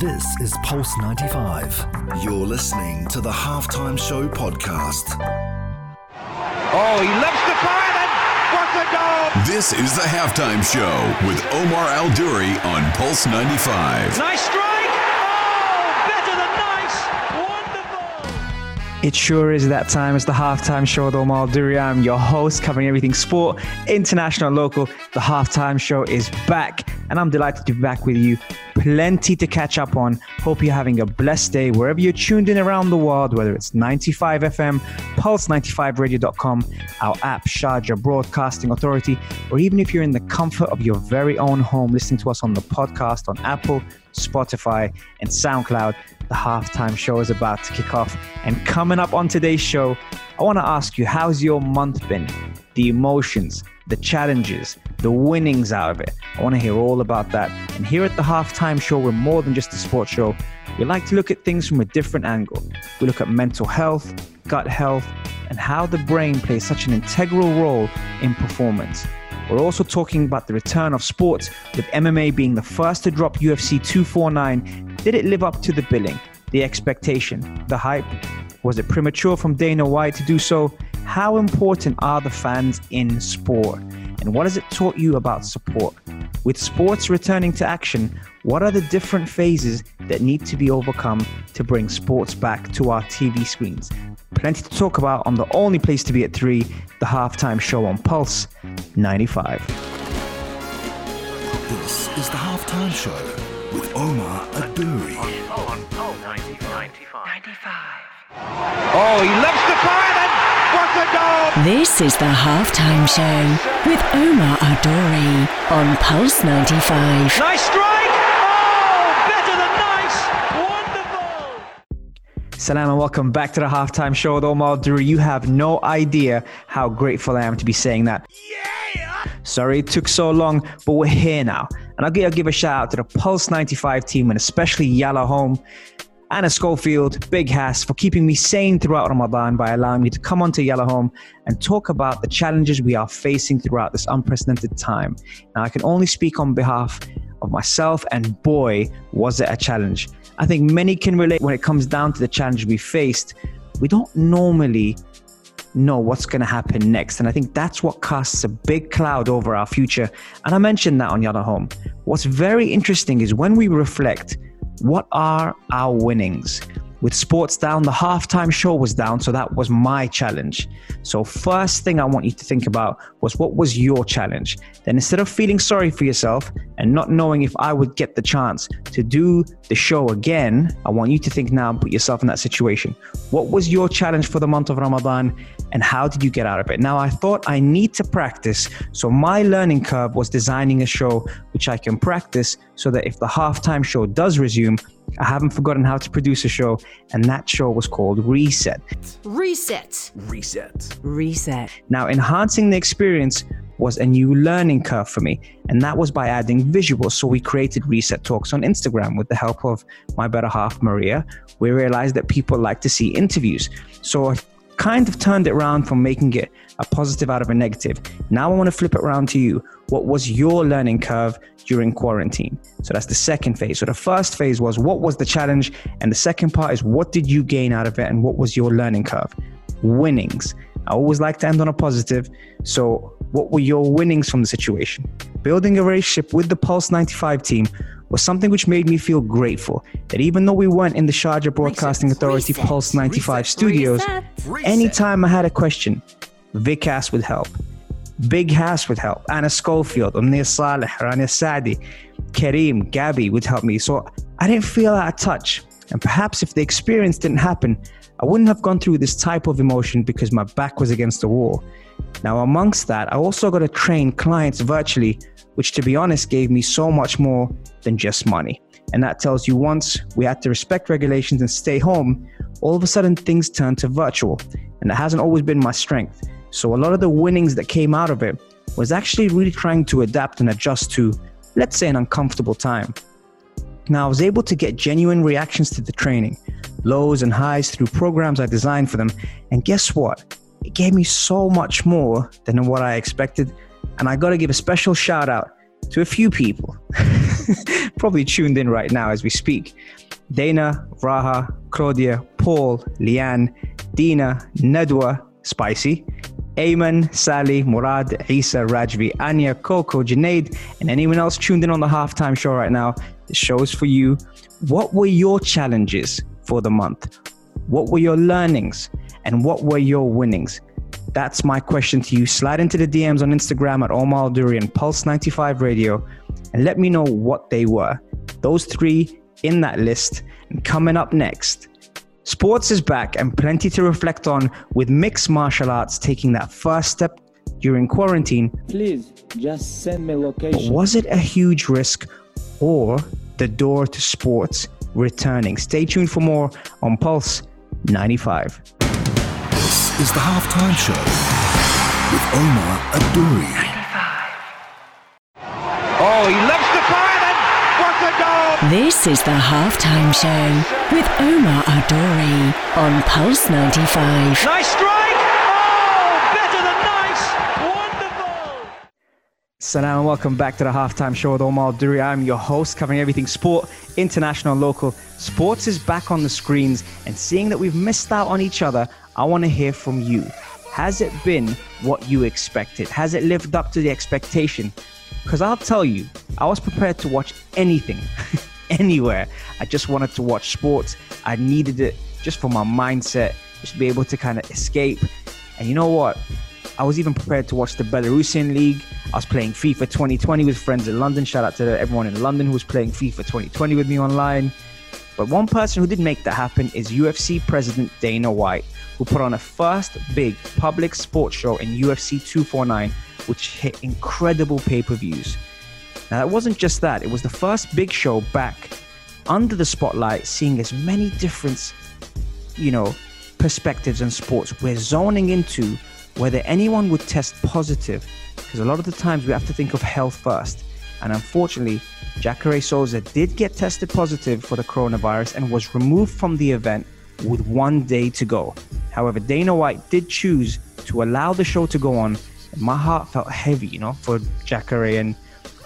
This is Pulse 95. You're listening to the Halftime Show podcast. Oh, he loves to fire then. What a goal! This is the halftime show with Omar Al Duri on Pulse 95. Nice strike! Oh, better than nice! Wonderful! It sure is that time. It's the halftime show with Omar Duri. I'm your host, covering everything sport, international, local. The halftime show is back, and I'm delighted to be back with you. Plenty to catch up on. Hope you're having a blessed day wherever you're tuned in around the world, whether it's 95 FM, Pulse95Radio.com, our app, Sharjah Broadcasting Authority, or even if you're in the comfort of your very own home listening to us on the podcast on Apple, Spotify, and SoundCloud. The halftime show is about to kick off. And coming up on today's show, I want to ask you, how's your month been? The emotions, the challenges, the winnings out of it. I want to hear all about that. And here at the halftime show, we're more than just a sports show. We like to look at things from a different angle. We look at mental health, gut health, and how the brain plays such an integral role in performance. We're also talking about the return of sports, with MMA being the first to drop UFC 249. Did it live up to the billing, the expectation, the hype? Was it premature from Dana White to do so? How important are the fans in sport? And what has it taught you about support? With sports returning to action, what are the different phases that need to be overcome to bring sports back to our TV screens? Plenty to talk about on the only place to be at 3, the halftime show on Pulse 95. This is the halftime show with Omar Aduri. Oh, he loves to fire then. What a goal! This is the halftime show with Omar Adori on Pulse 95. Nice strike! Oh, better than nice! Wonderful! Salam and welcome back to the halftime show with Omar Duru. You have no idea how grateful I am to be saying that. Yeah! Sorry it took so long, but we're here now. And I'll give, I'll give a shout out to the Pulse 95 team and especially Yalla Home, Anna Schofield, Big Hass for keeping me sane throughout Ramadan by allowing me to come onto Yalla Home and talk about the challenges we are facing throughout this unprecedented time. Now, I can only speak on behalf of myself, and boy, was it a challenge. I think many can relate when it comes down to the challenge we faced. We don't normally know what's going to happen next. And I think that's what casts a big cloud over our future. And I mentioned that on Yalla Home. What's very interesting is when we reflect, what are our winnings? With sports down, the halftime show was down, so that was my challenge. So, first thing I want you to think about was what was your challenge? Then, instead of feeling sorry for yourself and not knowing if I would get the chance to do the show again, I want you to think now and put yourself in that situation. What was your challenge for the month of Ramadan and how did you get out of it? Now, I thought I need to practice. So, my learning curve was designing a show which I can practice so that if the halftime show does resume, I haven't forgotten how to produce a show, and that show was called Reset. Reset. Reset. Reset. Now, enhancing the experience was a new learning curve for me, and that was by adding visuals. So, we created Reset Talks on Instagram with the help of my better half, Maria. We realized that people like to see interviews. So, I kind of turned it around from making it a positive out of a negative. Now, I want to flip it around to you. What was your learning curve during quarantine? So, that's the second phase. So, the first phase was what was the challenge? And the second part is what did you gain out of it? And what was your learning curve? Winnings. I always like to end on a positive. So, what were your winnings from the situation? Building a relationship with the Pulse 95 team was something which made me feel grateful that even though we weren't in the Sharjah Broadcasting Authority reset, Pulse 95 reset, studios, reset. anytime I had a question, Big Hass would help. Big Hass would help. Anna Schofield, Omnia Saleh, Rania Sadi, Kareem, Gabby would help me. So I didn't feel out of touch. And perhaps if the experience didn't happen, I wouldn't have gone through this type of emotion because my back was against the wall. Now, amongst that, I also got to train clients virtually, which to be honest gave me so much more than just money. And that tells you once we had to respect regulations and stay home, all of a sudden things turned to virtual. And that hasn't always been my strength. So a lot of the winnings that came out of it was actually really trying to adapt and adjust to, let's say, an uncomfortable time. Now, I was able to get genuine reactions to the training, lows and highs through programs I designed for them. And guess what? It gave me so much more than what I expected. And I got to give a special shout out to a few people, probably tuned in right now as we speak. Dana, Raha, Claudia, Paul, Leanne, Dina, Nedwa, Spicy, Ayman, Sally, Murad, Isa, Rajvi, Anya, Coco, Junaid, and anyone else tuned in on the halftime show right now. The show is for you. What were your challenges for the month? What were your learnings? And what were your winnings? That's my question to you. Slide into the DMs on Instagram at Omar Duri and Pulse 95 Radio and let me know what they were. Those three in that list. And coming up next, sports is back and plenty to reflect on with mixed martial arts taking that first step during quarantine. Please just send me But location. was it a huge risk or the door to sports returning? Stay tuned for more on Pulse 95. This is the halftime show with Omar Adouri. Oh, he loves the fire then. What a goal! This is the halftime show with Omar Adori on Pulse 95. Nice strike! Oh, better than nice! Wonderful! Salam and welcome back to the halftime show with Omar Duri. I'm your host, covering everything sport, international, local. Sports is back on the screens, and seeing that we've missed out on each other, I want to hear from you. Has it been what you expected? Has it lived up to the expectation? Because I'll tell you, I was prepared to watch anything, anywhere. I just wanted to watch sports. I needed it just for my mindset, just to be able to kind of escape. And you know what? I was even prepared to watch the Belarusian League. I was playing FIFA 2020 with friends in London. Shout out to everyone in London who was playing FIFA 2020 with me online. But one person who did make that happen is UFC President Dana White, who put on a first big public sports show in UFC 249, which hit incredible pay per views. Now, it wasn't just that, it was the first big show back under the spotlight, seeing as many different, you know, perspectives in sports. We're zoning into whether anyone would test positive, because a lot of the times we have to think of health first. And unfortunately, Jacare Souza did get tested positive for the coronavirus and was removed from the event with one day to go. However, Dana White did choose to allow the show to go on. And my heart felt heavy, you know, for Jacare and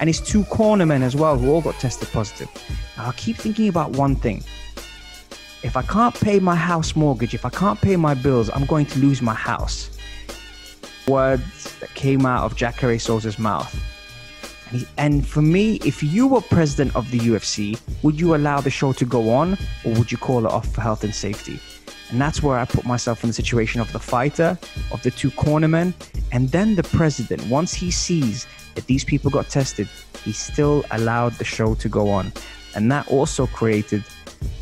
and his two cornermen as well, who all got tested positive. Now, I keep thinking about one thing. If I can't pay my house mortgage, if I can't pay my bills, I'm going to lose my house. Words that came out of Jacare Souza's mouth. And, he, and for me, if you were president of the UFC, would you allow the show to go on or would you call it off for health and safety? And that's where I put myself in the situation of the fighter, of the two cornermen, and then the president. Once he sees that these people got tested, he still allowed the show to go on. And that also created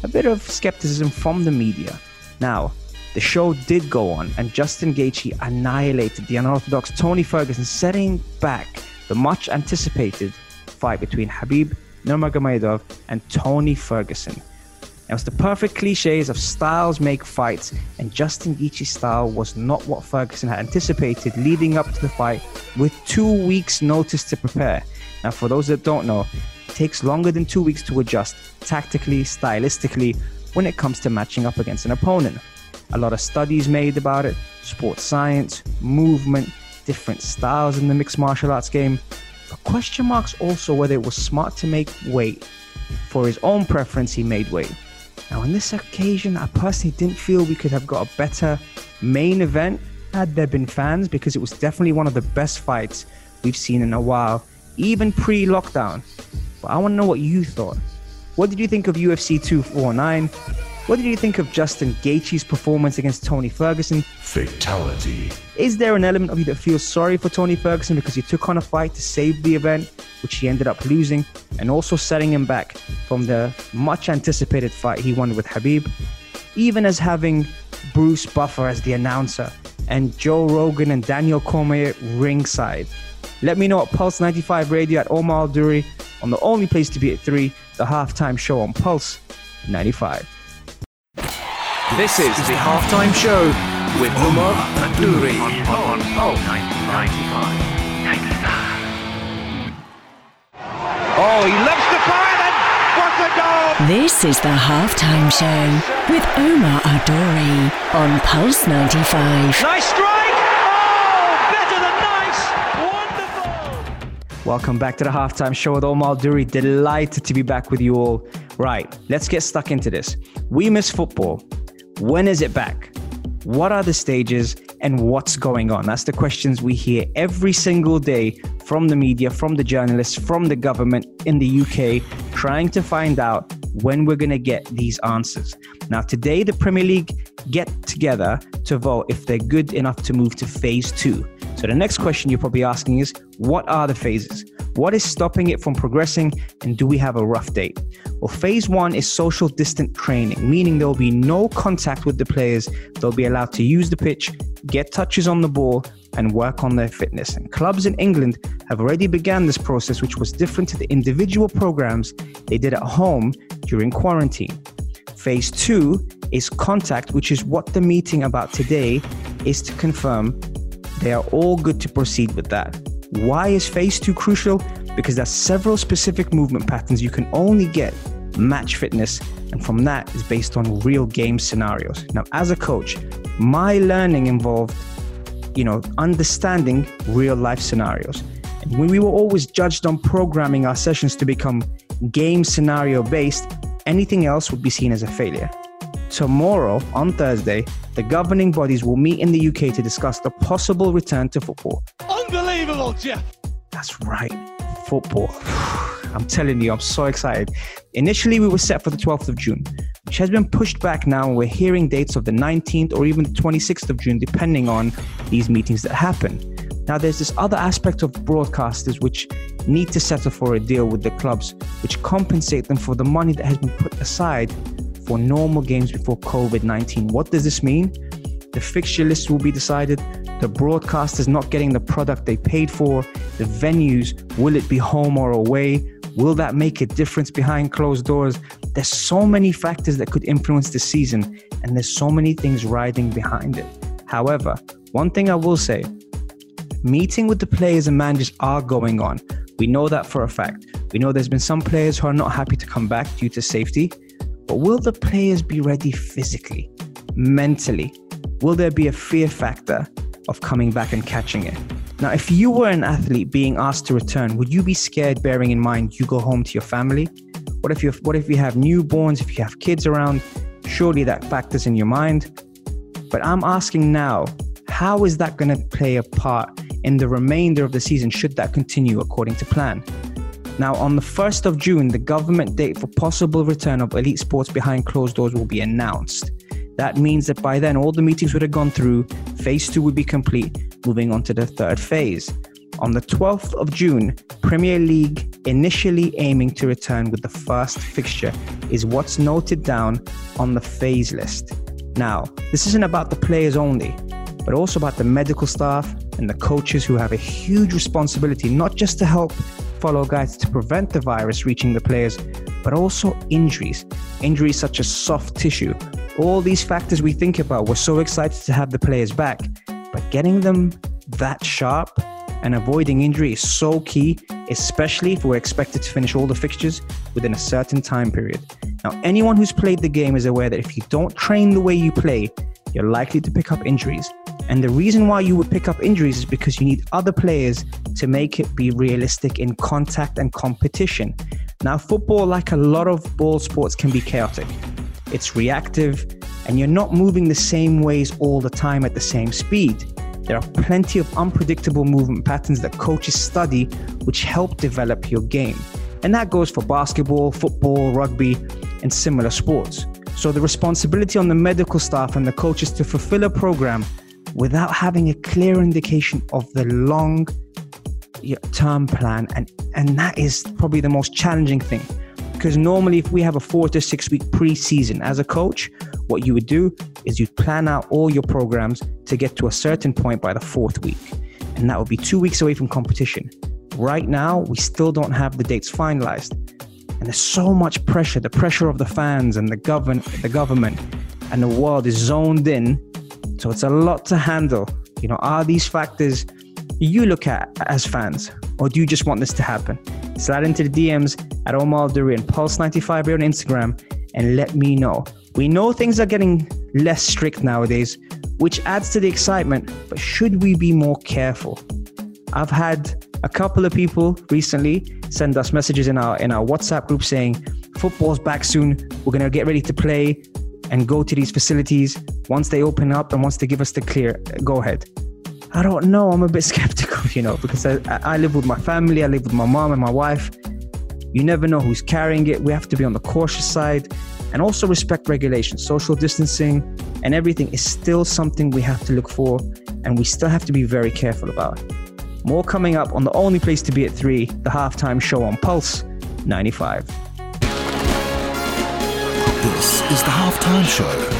a bit of skepticism from the media. Now, the show did go on, and Justin Gaethje annihilated the unorthodox Tony Ferguson, setting back the much anticipated fight between Habib Nurmagomedov and Tony Ferguson. It was the perfect cliches of styles make fights, and Justin Gaethje's style was not what Ferguson had anticipated leading up to the fight, with two weeks' notice to prepare. Now, for those that don't know, it takes longer than two weeks to adjust tactically, stylistically, when it comes to matching up against an opponent. A lot of studies made about it, sports science, movement, different styles in the mixed martial arts game. But question marks also whether it was smart to make weight. For his own preference, he made weight. Now, on this occasion, I personally didn't feel we could have got a better main event had there been fans because it was definitely one of the best fights we've seen in a while, even pre lockdown. But I want to know what you thought. What did you think of UFC 249? What did you think of Justin Gaethje's performance against Tony Ferguson? Fatality. Is there an element of you that feels sorry for Tony Ferguson because he took on a fight to save the event, which he ended up losing, and also setting him back from the much anticipated fight he won with Habib? Even as having Bruce Buffer as the announcer and Joe Rogan and Daniel Cormier ringside. Let me know at Pulse 95 Radio at Omar Duri on the only place to be at 3, the halftime show on Pulse 95. This is the halftime show with Omar Adouri on, on Pulse 95. Oh, he loves the fire then. What a goal! This is the halftime show with Omar Adori on Pulse 95. Nice strike! Oh, better than nice! Wonderful! Welcome back to the halftime show with Omar Duri. Delighted to be back with you all. Right, let's get stuck into this. We miss football. When is it back? What are the stages and what's going on? That's the questions we hear every single day from the media, from the journalists, from the government in the UK, trying to find out when we're going to get these answers. Now, today, the Premier League get together to vote if they're good enough to move to phase two. So, the next question you're probably asking is what are the phases? What is stopping it from progressing? And do we have a rough date? Well, phase one is social distant training, meaning there will be no contact with the players. They'll be allowed to use the pitch, get touches on the ball, and work on their fitness. And clubs in England have already began this process, which was different to the individual programs they did at home during quarantine. Phase two is contact, which is what the meeting about today is to confirm they are all good to proceed with that. Why is phase two crucial? Because there's several specific movement patterns you can only get match fitness, and from that is based on real game scenarios. Now, as a coach, my learning involved, you know, understanding real life scenarios. And when we were always judged on programming our sessions to become game scenario based, anything else would be seen as a failure. Tomorrow, on Thursday, the governing bodies will meet in the UK to discuss the possible return to football. Jeff. That's right, football. I'm telling you, I'm so excited. Initially, we were set for the 12th of June, which has been pushed back now. We're hearing dates of the 19th or even the 26th of June, depending on these meetings that happen. Now, there's this other aspect of broadcasters which need to settle for a deal with the clubs, which compensate them for the money that has been put aside for normal games before COVID 19. What does this mean? The fixture list will be decided, the broadcasters not getting the product they paid for, the venues, will it be home or away? Will that make a difference behind closed doors? There's so many factors that could influence the season, and there's so many things riding behind it. However, one thing I will say meeting with the players and managers are going on. We know that for a fact. We know there's been some players who are not happy to come back due to safety, but will the players be ready physically, mentally? Will there be a fear factor of coming back and catching it? Now, if you were an athlete being asked to return, would you be scared bearing in mind you go home to your family? What if you what if you have newborns, if you have kids around? Surely that factors in your mind. But I'm asking now, how is that going to play a part in the remainder of the season should that continue according to plan? Now, on the 1st of June, the government date for possible return of elite sports behind closed doors will be announced. That means that by then, all the meetings would have gone through, phase two would be complete, moving on to the third phase. On the 12th of June, Premier League initially aiming to return with the first fixture is what's noted down on the phase list. Now, this isn't about the players only, but also about the medical staff and the coaches who have a huge responsibility not just to help follow guides to prevent the virus reaching the players, but also injuries. Injuries such as soft tissue. All these factors we think about, we're so excited to have the players back, but getting them that sharp and avoiding injury is so key, especially if we're expected to finish all the fixtures within a certain time period. Now, anyone who's played the game is aware that if you don't train the way you play, you're likely to pick up injuries. And the reason why you would pick up injuries is because you need other players to make it be realistic in contact and competition. Now, football, like a lot of ball sports, can be chaotic. It's reactive, and you're not moving the same ways all the time at the same speed. There are plenty of unpredictable movement patterns that coaches study, which help develop your game. And that goes for basketball, football, rugby, and similar sports. So the responsibility on the medical staff and the coaches to fulfill a program without having a clear indication of the long term plan and and that is probably the most challenging thing because normally if we have a 4 to 6 week preseason as a coach what you would do is you'd plan out all your programs to get to a certain point by the fourth week. And that would be 2 weeks away from competition. Right now we still don't have the dates finalized. And there's so much pressure the pressure of the fans and the govern the government and the world is zoned in. So it's a lot to handle. You know are these factors you look at as fans or do you just want this to happen slide into the dms at omar Durian, pulse 95 here on instagram and let me know we know things are getting less strict nowadays which adds to the excitement but should we be more careful i've had A couple of people recently send us messages in our in our WhatsApp group saying, "Football's back soon. We're gonna get ready to play and go to these facilities once they open up and once they give us the clear. Go ahead." I don't know. I'm a bit skeptical, you know, because I, I live with my family. I live with my mom and my wife. You never know who's carrying it. We have to be on the cautious side and also respect regulations. Social distancing and everything is still something we have to look for and we still have to be very careful about. More coming up on the only place to be at 3, the halftime show on Pulse 95. This is the halftime show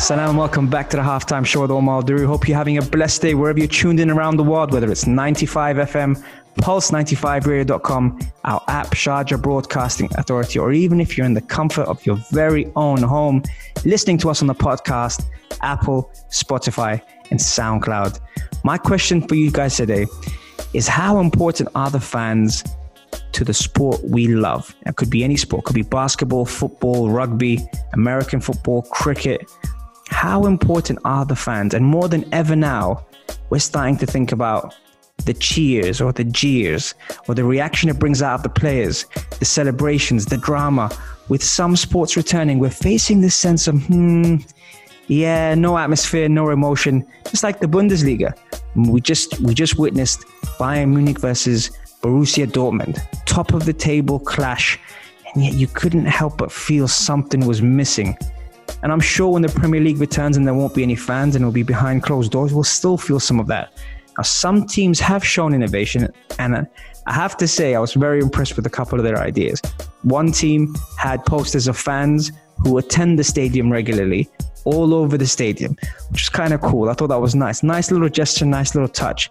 Salam welcome back to the halftime show with Omar Duru. Hope you're having a blessed day wherever you're tuned in around the world, whether it's 95 FM, Pulse95Radio.com, our app, Sharjah Broadcasting Authority, or even if you're in the comfort of your very own home, listening to us on the podcast, Apple, Spotify, and SoundCloud. My question for you guys today is how important are the fans to the sport we love? It could be any sport, it could be basketball, football, rugby, American football, cricket. How important are the fans? And more than ever now, we're starting to think about the cheers or the jeers or the reaction it brings out of the players, the celebrations, the drama. With some sports returning, we're facing this sense of, hmm, yeah, no atmosphere, no emotion, just like the Bundesliga. We just we just witnessed Bayern Munich versus Borussia Dortmund, top of the table clash, and yet you couldn't help but feel something was missing. And I'm sure when the Premier League returns and there won't be any fans and it'll be behind closed doors, we'll still feel some of that. Now, some teams have shown innovation, and I have to say, I was very impressed with a couple of their ideas. One team had posters of fans who attend the stadium regularly all over the stadium, which is kind of cool. I thought that was nice. Nice little gesture, nice little touch.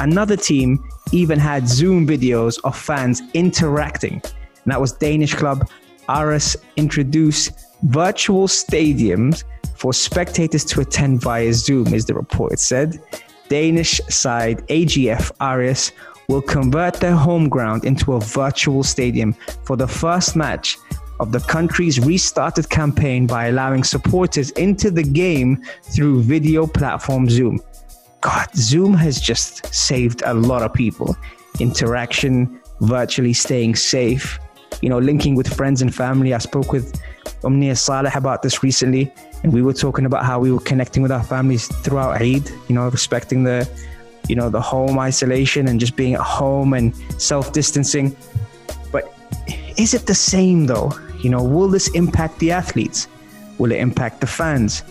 Another team even had Zoom videos of fans interacting, and that was Danish club Aarhus introduced virtual stadiums for spectators to attend via Zoom, is the report said. Danish side AGF Aarhus will convert their home ground into a virtual stadium for the first match of the country's restarted campaign by allowing supporters into the game through video platform Zoom. God, Zoom has just saved a lot of people. Interaction, virtually staying safe, you know, linking with friends and family. I spoke with Omnia Saleh about this recently, and we were talking about how we were connecting with our families throughout Eid, you know, respecting the, you know, the home isolation and just being at home and self distancing. But is it the same though? You know, will this impact the athletes? Will it impact the fans?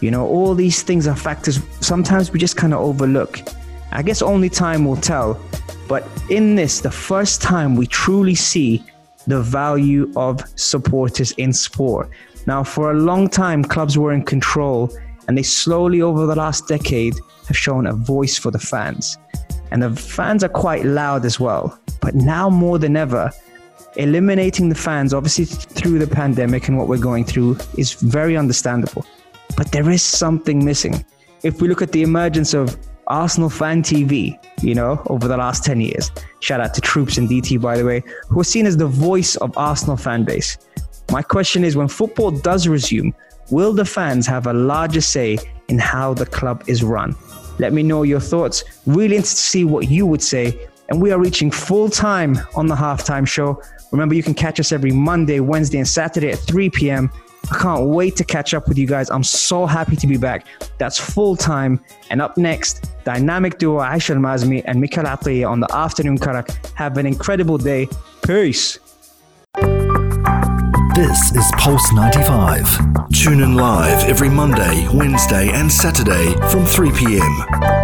You know, all these things are factors sometimes we just kind of overlook. I guess only time will tell. But in this, the first time we truly see the value of supporters in sport. Now, for a long time, clubs were in control, and they slowly, over the last decade, have shown a voice for the fans. And the fans are quite loud as well. But now more than ever, eliminating the fans, obviously through the pandemic and what we're going through, is very understandable. But there is something missing. If we look at the emergence of Arsenal fan TV, you know, over the last 10 years, shout out to Troopz and DT, by the way, who are seen as the voice of Arsenal fan base. My question is when football does resume, will the fans have a larger say in how the club is run? Let me know your thoughts. Really interested to see what you would say. And we are reaching full time on the halftime show. Remember, you can catch us every Monday, Wednesday, and Saturday at 3 p.m. I can't wait to catch up with you guys. I'm so happy to be back. That's full time. And up next, dynamic duo Aisha Al Mazmi and Mikhail Atiyah on the afternoon karak. Have an incredible day. Peace. This is Pulse 95. Tune in live every Monday, Wednesday, and Saturday from 3 p.m.